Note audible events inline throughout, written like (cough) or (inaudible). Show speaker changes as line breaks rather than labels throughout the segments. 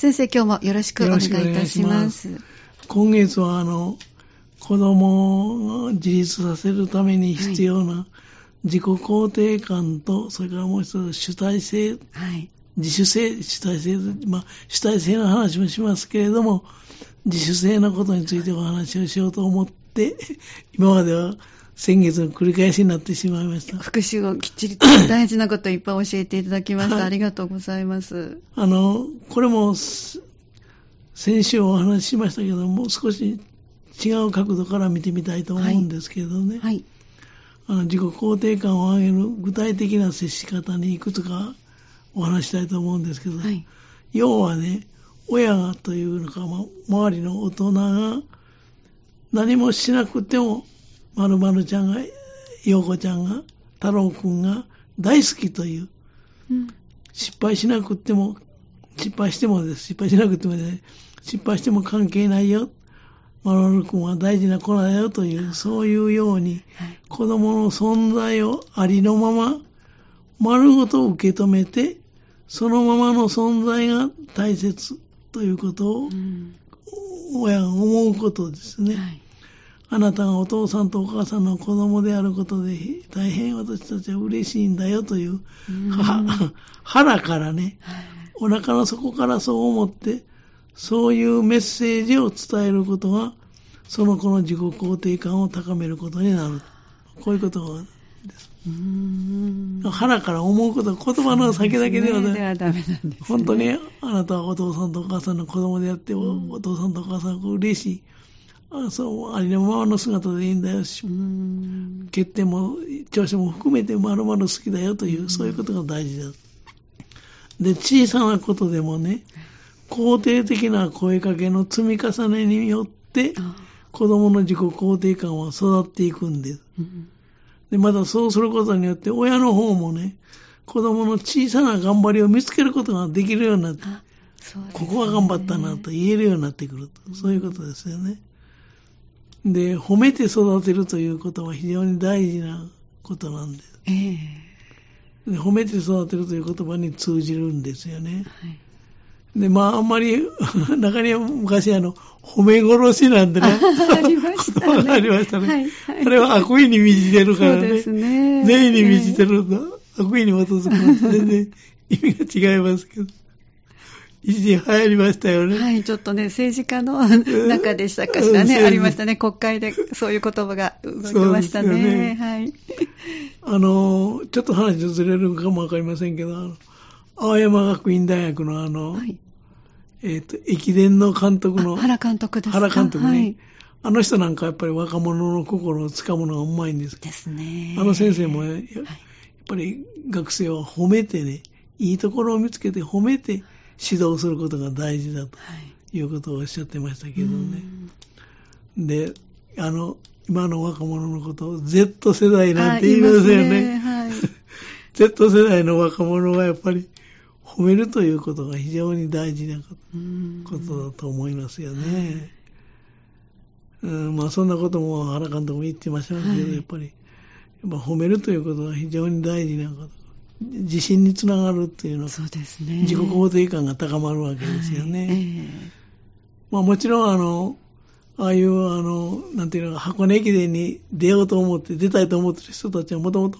先生、今日もよろしくお願いいたします。ます。
今月は、あの、子供を自立させるために必要な自己肯定感と、はい、それからもう一つ主体性、はい、自主性、主体性、まあ、主体性の話もしますけれども、自主性のことについてお話をしようと思って、今までは先月の繰り返しになってしまいました。
復習をきっちりと大事なことをいっぱい教えていただきました。はい、ありがとうございます。
あの、これも、先週お話ししましたけども、少し違う角度から見てみたいと思うんですけどね。はい。はい、あの自己肯定感を上げる具体的な接し方にいくつかお話したいと思うんですけど、はい、要はね、親がというのか、ま、周りの大人が何もしなくても、まるまるちゃんが、陽子ちゃんが、太郎くんが大好きという、うん、失敗しなくても、失敗してもです、失敗しなくてもね、失敗しても関係ないよ。マロル君は大事な子だよという、そういうように、子供の存在をありのまま、丸ごと受け止めて、そのままの存在が大切ということを、親が思うことですね。はいあなたがお父さんとお母さんの子供であることで大変私たちは嬉しいんだよという、う腹からね、お腹の底からそう思って、そういうメッセージを伝えることが、その子の自己肯定感を高めることになる。こういうことです。腹から思うこと、言葉の先だけではない。ね、ダメなんです、ね、本当にあなたはお父さんとお母さんの子供であって、お父さんとお母さんが嬉しい。あそう、ありのままの姿でいいんだよ。し、欠点も、調子も含めてまるまる好きだよという、そういうことが大事だ。で、小さなことでもね、肯定的な声かけの積み重ねによって、子供の自己肯定感は育っていくんです。で、またそうすることによって、親の方もね、子供の小さな頑張りを見つけることができるようになって、ね、ここは頑張ったなと言えるようになってくると、そういうことですよね。で、褒めて育てるということは非常に大事なことなんです。えー、で褒めて育てるという言葉に通じるんですよね。はいで、まあ、あんまり、(laughs) 中には昔、あの、褒め殺しなんてね、
ありましたね。
ありましたね。はい、はい、あれは悪意に満ちてるからね。そうですね。善意に満ちてるんだ。えー、悪意に基づくの全然意味が違いますけど。一時流行りましたよね。
はい、ちょっとね、政治家の中でしたかしらね、ありましたね。国会でそういう言葉が動いてましたね。ねはい。
あの、ちょっと話ずれるかもわかりませんけど、あの、青山学院大学のあの、はい、えっ、ー、と、駅伝の監督の。
原監督です
か？原監督ね。はい、あの人なんかやっぱり若者の心をつかむのがうまいんです
ですね。
あの先生も、やっぱり学生は褒めてね、いいところを見つけて褒めて、指導することが大事だということをおっしゃってましたけどね。で、あの、今の若者のことを Z 世代なんて言いますよね。ねはい、(laughs) Z 世代の若者はやっぱり褒めるということが非常に大事なことだと思いますよね。うん、まあそんなことも原監督も言ってましたけど、はい、やっぱり、やっぱ褒めるということは非常に大事なこと。自信につながるっていうのは、そうですね。自己肯定感が高まるわけですよね。はいえー、まあもちろんあの、ああいうあの、なんていうの箱根駅伝に出ようと思って、出たいと思ってる人たちはもともと、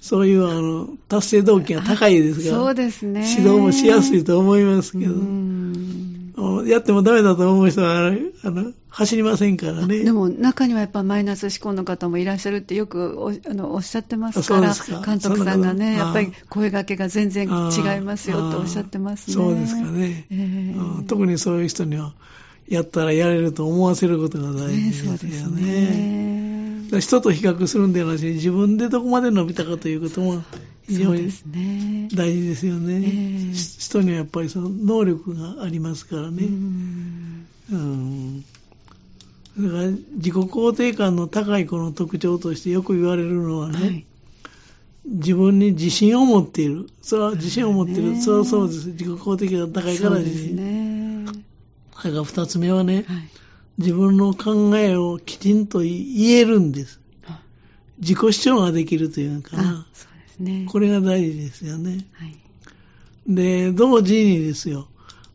そういうあの、達成動機が高いですから、
そうですね。
指導もしやすいと思いますけど、やってもダメだと思う人は、あの、走りませんからね。
でも中にはやっぱマイナス思考の方もいらっしゃるってよくおあのおっしゃってますから、か。監督さんがね、やっぱり声掛けが全然違いますよとおっしゃってますね。
そうですかね、えー、特にそういう人には、やったらやれると思わせることが大事ですよね。ねそうですね。人と比較するんではなしに自分でどこまで伸びたかということも非常に大事ですよね。ねえー、人にはやっぱりその能力がありますからね。うんうんだから自己肯定感の高い子の特徴としてよく言われるのはね、はい、自分に自信を持っている。それは自信を持っている。それはそうです。自己肯定感が高いから自信。ね。それから二つ目はね、はい、自分の考えをきちんと言えるんです。自己主張ができるというのかな。ですね。これが大事ですよね。はい。で、同時にですよ、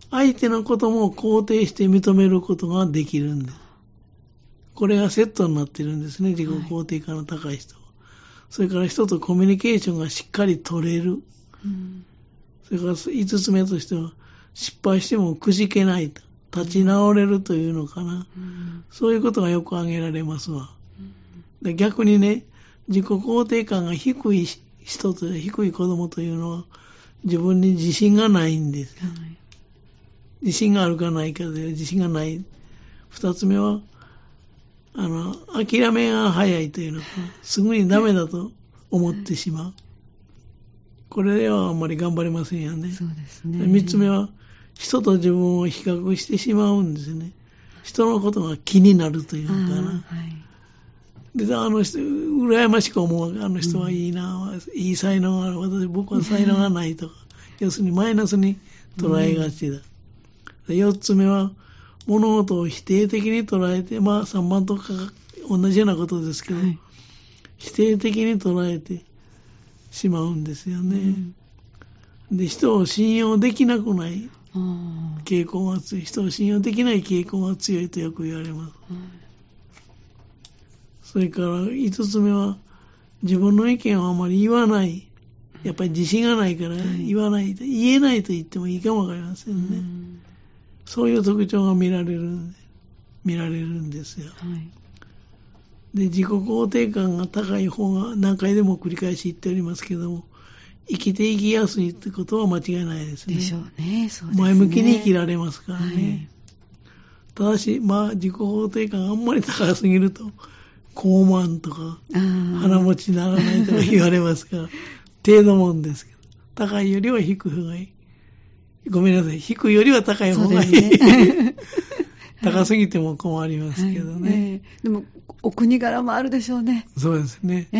相手のことも肯定して認めることができるんです。これがセットになってるんですね、自己肯定感の高い人は。はい、それから人とコミュニケーションがしっかり取れる。うん、それから5つ目としては、失敗してもくじけないと。立ち直れるというのかな。うん、そういうことがよく挙げられますわ。で逆にね、自己肯定感が低い人と低い子供というのは、自分に自信がないんです。はい、自信があるかないかで自信がない。二つ目は、あの、諦めが早いというのか、すぐにダメだと思ってしまう。これではあんまり頑張れませんよね。そうですね。三つ目は、人と自分を比較してしまうんですね。人のことが気になるというのかな。はい、で、あの人、羨ましく思う。あの人はいいな、うん、いい才能がある。私、僕は才能がないとか。要するにマイナスに捉えがちだ。うん、4つ目は、物事を否定的に捉えて、まあ3番とか同じようなことですけど、はい、否定的に捉えてしまうんですよね。うん、で、人を信用できなくない傾向が強い。人を信用できない傾向が強いとよく言われます。それから5つ目は、自分の意見をあまり言わない。やっぱり自信がないから言わない、言えないと言ってもいいかもわかりませんね。そういう特徴が見られる、見られるんですよ。はい、で、自己肯定感が高い方が何回でも繰り返し言っておりますけども、生きていきやすいってことは間違いないですね。
でしょうね。そうです
ね。前向きに生きられますからね。はい、ただし、まあ、自己肯定感があんまり高すぎると、高慢とか、腹持ちならないとか言われますから、(laughs) 程度もんですけど、高いよりは低い方がいい。ごめんなさい。低いよりは高い方がいい。ね、(laughs) 高すぎても困りますけどね。はいえ
ー、でも、お国柄もあるでしょうね。
そうですね。え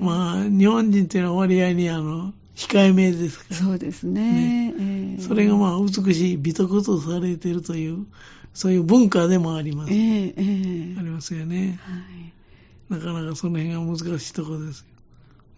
ー、まあ、日本人っていうのは割合に、あの、控えめですから。
そうですね。ね
えー、それがまあ、美しい美徳とされているという、そういう文化でもあります。ありますよね。はい、なかなかその辺が難しいところです。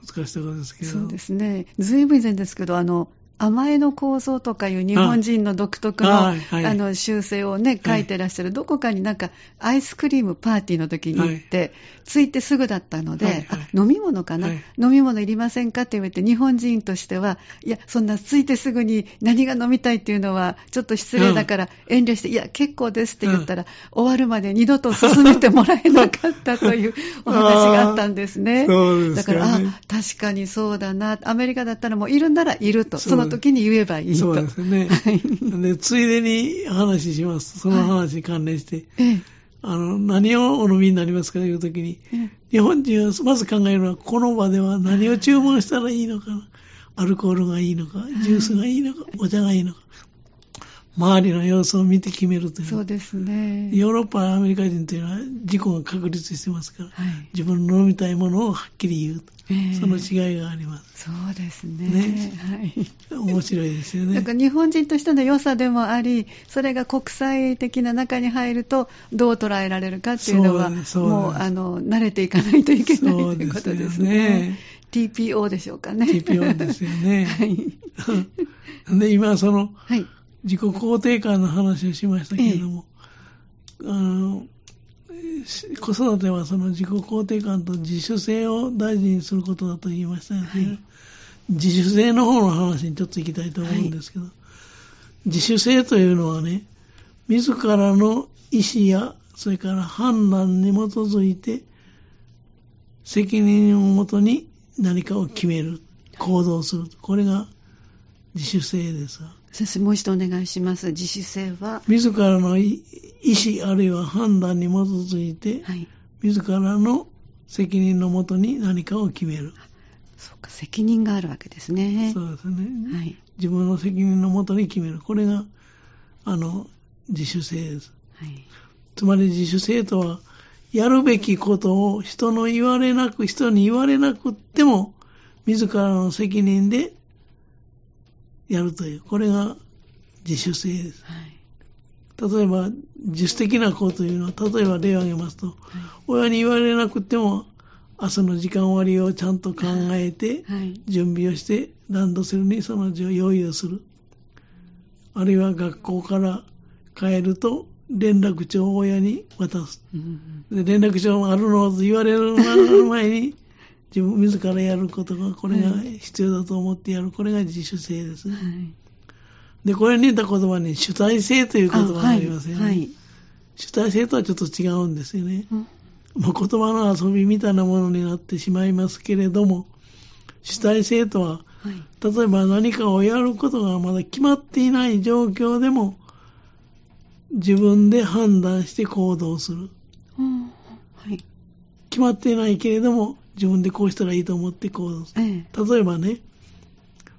難しいところですけど。
そうですね。ずいぶん以前ですけど、あの、甘えの構造とかいう日本人の独特のあ、あの習性をね、書いてらっしゃる、はい、どこかになんかアイスクリームパーティーの時に行って、はい、着いてすぐだったので、はいはい、飲み物かな、飲み物いりませんかって言われて、日本人としては、いや、そんな着いてすぐに何が飲みたいっていうのは、ちょっと失礼だから遠慮して、いや、結構ですって言ったら、終わるまで二度と進めてもらえなかったという (laughs) お話があったんですね。だから、あ、確かにそうだな、アメリカだったらもういるんならいると、その時に言えばいいと。
そうですね。でついでに話します。その話に関連して。はい、あの何をお飲みになりますかというときに、日本人はまず考えるのは、この場では何を注文したらいいのかな。アルコールがいいのか、ジュースがいいのか、お茶がいいのか。周りの様子を見て決めるという。
そうですね。
ヨーロッパ、アメリカ人というのは自己が確立してますから、はい、自分の飲みたいものをはっきり言う、えー、その違いがあります。
そうですね。ね
はい。面白いですよね。
なんか日本人としての良さでもあり、それが国際的な中に入ると、どう捉えられるかっていうのは、もう、あの、慣れていかないといけないということですね。TPO でしょうかね。
TPO ですよね。(laughs) はい。(laughs) で、今、その、はい。自己肯定感の話をしましたけれども、ええ、あの子育てはその自己肯定感と自主性を大事にすることだと言いましたので、はい、自主性の方の話にちょっと行きたいと思うんですけど、はい、自主性というのはね、自らの意思や、それから判断に基づいて、責任をもとに何かを決める、行動する。これが自主性です。
先生、もう一度お願いします。自主性は？
自らの意思あるいは判断に基づいて、はい、自らの責任のもとに何かを決める。
そうか、責任があるわけですね。
そうですね。はい、自分の責任のもとに決める。これが、あの、自主性です。はい、つまり自主性とは、やるべきことを人の言われなく、人に言われなくっても、自らの責任でやるという、これが自主性です。はい、例えば、自主的な子というのは、例えば例を挙げますと、はい、親に言われなくても、朝の時間割をちゃんと考えて、準備をして、ランドセルにその用意をする。あるいは学校から帰ると連絡帳を親に渡す。で連絡帳あるのと言われる前に自分自らやることが、これが必要だと思ってやる。これが自主性ですね。はい、で、これに似た言葉に主体性という言葉がありますよね。はいはい、主体性とはちょっと違うんですよね。うんまあ、言葉の遊びみたいなものになってしまいますけれども、主体性とは、例えば何かをやることがまだ決まっていない状況でも、自分で判断して行動する。うんはい、決まっていないけれども、自分でこうしたらいいと思って行動する。ええ、例えばね、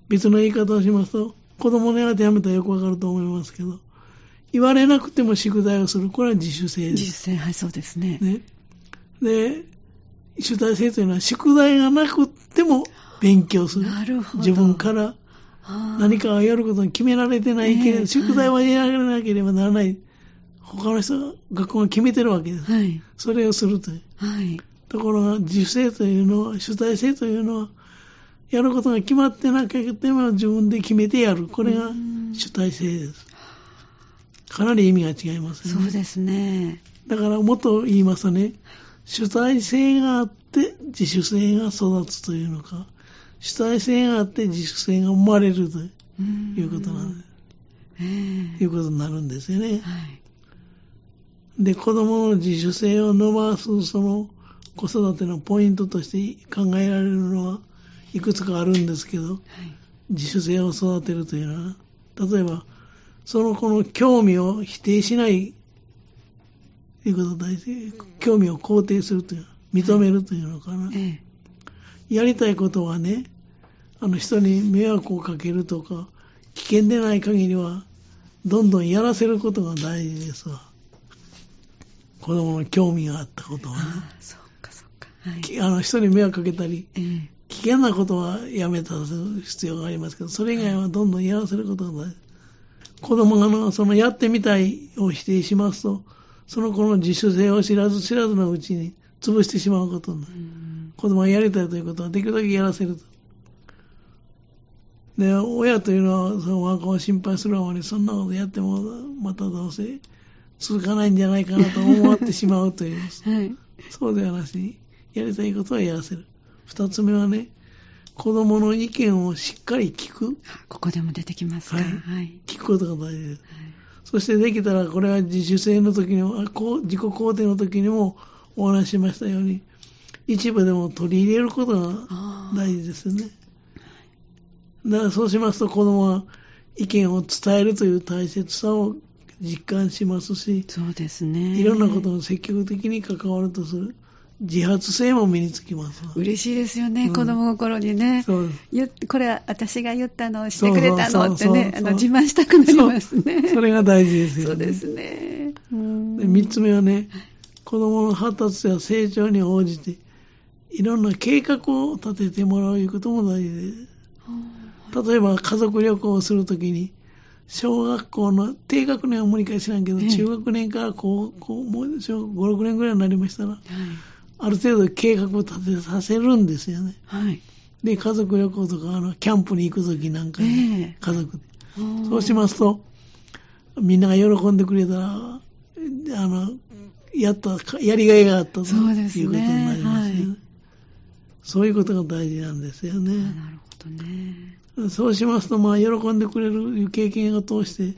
別の言い方をしますと、子供の当てはめたらよくわかると思いますけど、言われなくても宿題をする。これは自主性です。
自主性、はい、そうですね。ね
で、主体性というのは宿題がなくっても勉強する。なるほど。自分から何かをやることに決められてないけれど、えー、宿題はやらなければならない。他の人が、学校が決めてるわけです。はい、それをするという。はい、ところが、自主性というのは、主体性というのは、やることが決まってなくても自分で決めてやる。これが主体性です。かなり意味が違います
ね。そうですね。
だからもっと言いますとね、主体性があって自主性が育つというのか、主体性があって自主性が生まれるということなんです。いうことになるんですよね。はい、で、子供の自主性を伸ばすその子育てのポイントとして考えられるのはいくつかあるんですけど、はい、自主性を育てるというのは、例えば、その子の興味を否定しないということが大事。興味を肯定するという、認めるというのかな。はい、やりたいことはね、あの人に迷惑をかけるとか、危険でない限りは、どんどんやらせることが大事ですわ。子供の興味があったことはね。あそっかそっか。はい、(laughs) あの人に迷惑かけたり、えー、危険なことはやめた必要がありますけど、それ以外はどんどんやらせることが大事。子供がのそのやってみたいを否定しますと、その子の自主性を知らず知らずのうちに潰してしまうことになる。子供がやりたいということはできるだけやらせると。で、親というのは、その若を心配するあまり、そんなことやっても、またどうせ続かないんじゃないかなと思ってしまうという。(laughs) はい、そうではなしに、やりたいことはやらせる。二つ目はね、子供の意見をしっかり聞く。
ここでも出てきますか？はい。
はい、聞くことが大事です。はいそしてできたら、これは自主性の時にも、自己肯定の時にもお話ししましたように、一部でも取り入れることが大事ですね。だからそうしますと子供は意見を伝えるという大切さを実感しますし、
そうですね。
いろんなことを積極的に関わるとする。自発性も身につきます
嬉しいですよね、うん、子供心にね。これは私が言ったのしてくれたのってね自慢したくなりますね。
それが大事ですよ
ね。そうですね。
で3つ目はね子供の発達や成長に応じていろんな計画を立ててもらういうことも大事で。例えば家族旅行をするときに小学校の低学年は無理か知らんけど、中学年から高校もう5、6年ぐらいになりましたら、はいある程度計画を立てさせるんですよね。はい。で、家族旅行とか、あの、キャンプに行くときなんかに、家族で。そうしますと、みんなが喜んでくれたら、あの、やった、やりがいがあったということになりますね。そう、ねはい、そういうことが大事なんですよね。なるほどね。そうしますと、まあ、喜んでくれる経験を通して、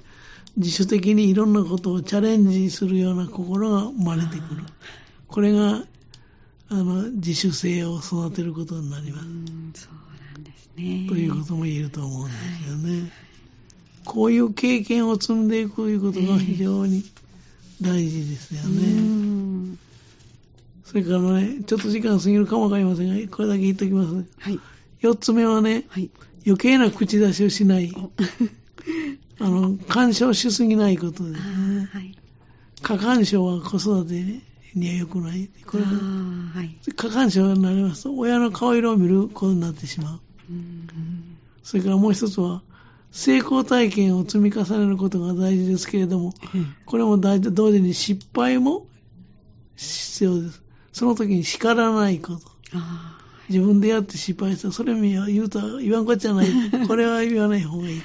自主的にいろんなことをチャレンジするような心が生まれてくる。これがあの自主性を育てることになります。そうなんですね。ということも言えると思うんですよね。はい、こういう経験を積んでいくということが非常に大事ですよね。それからね、ちょっと時間過ぎるかもわかりませんが、これだけ言っておきます。はい、4つ目はね、はい、余計な口出しをしない。(laughs) あの、干渉しすぎないことですね。はい、過干渉は子育て、ね、には良くない。これが、はい、過干渉になりますと、親の顔色を見ることになってしまう。うんそれからもう一つは、成功体験を積み重ねることが大事ですけれども、これも大事同時に失敗も必要です。その時に叱らないこと。自分でやって失敗したら、それは言うと言わんこっちゃない。(laughs) これは言わない方がいい。はい、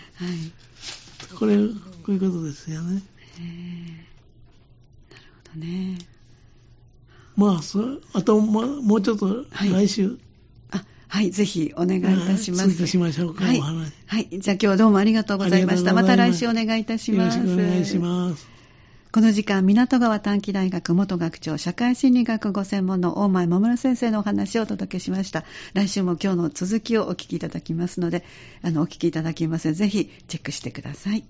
これ、こういうことですよね。なる
ほどね。
まあ、そあと、ま、もうちょっと来週、はい
あはい、ぜひお願いいたします。
続しましょうか、
はい、はい。じゃあ今日はどうもありがとうございました。また来週お願いいたします。よ
ろしくお願いします。
この時間、港川短期大学元学長、社会心理学ご専門の大前守先生のお話をお届けしました。来週も今日の続きをお聞きいただきますので、あの、お聞きいただきますので、ぜひチェックしてください。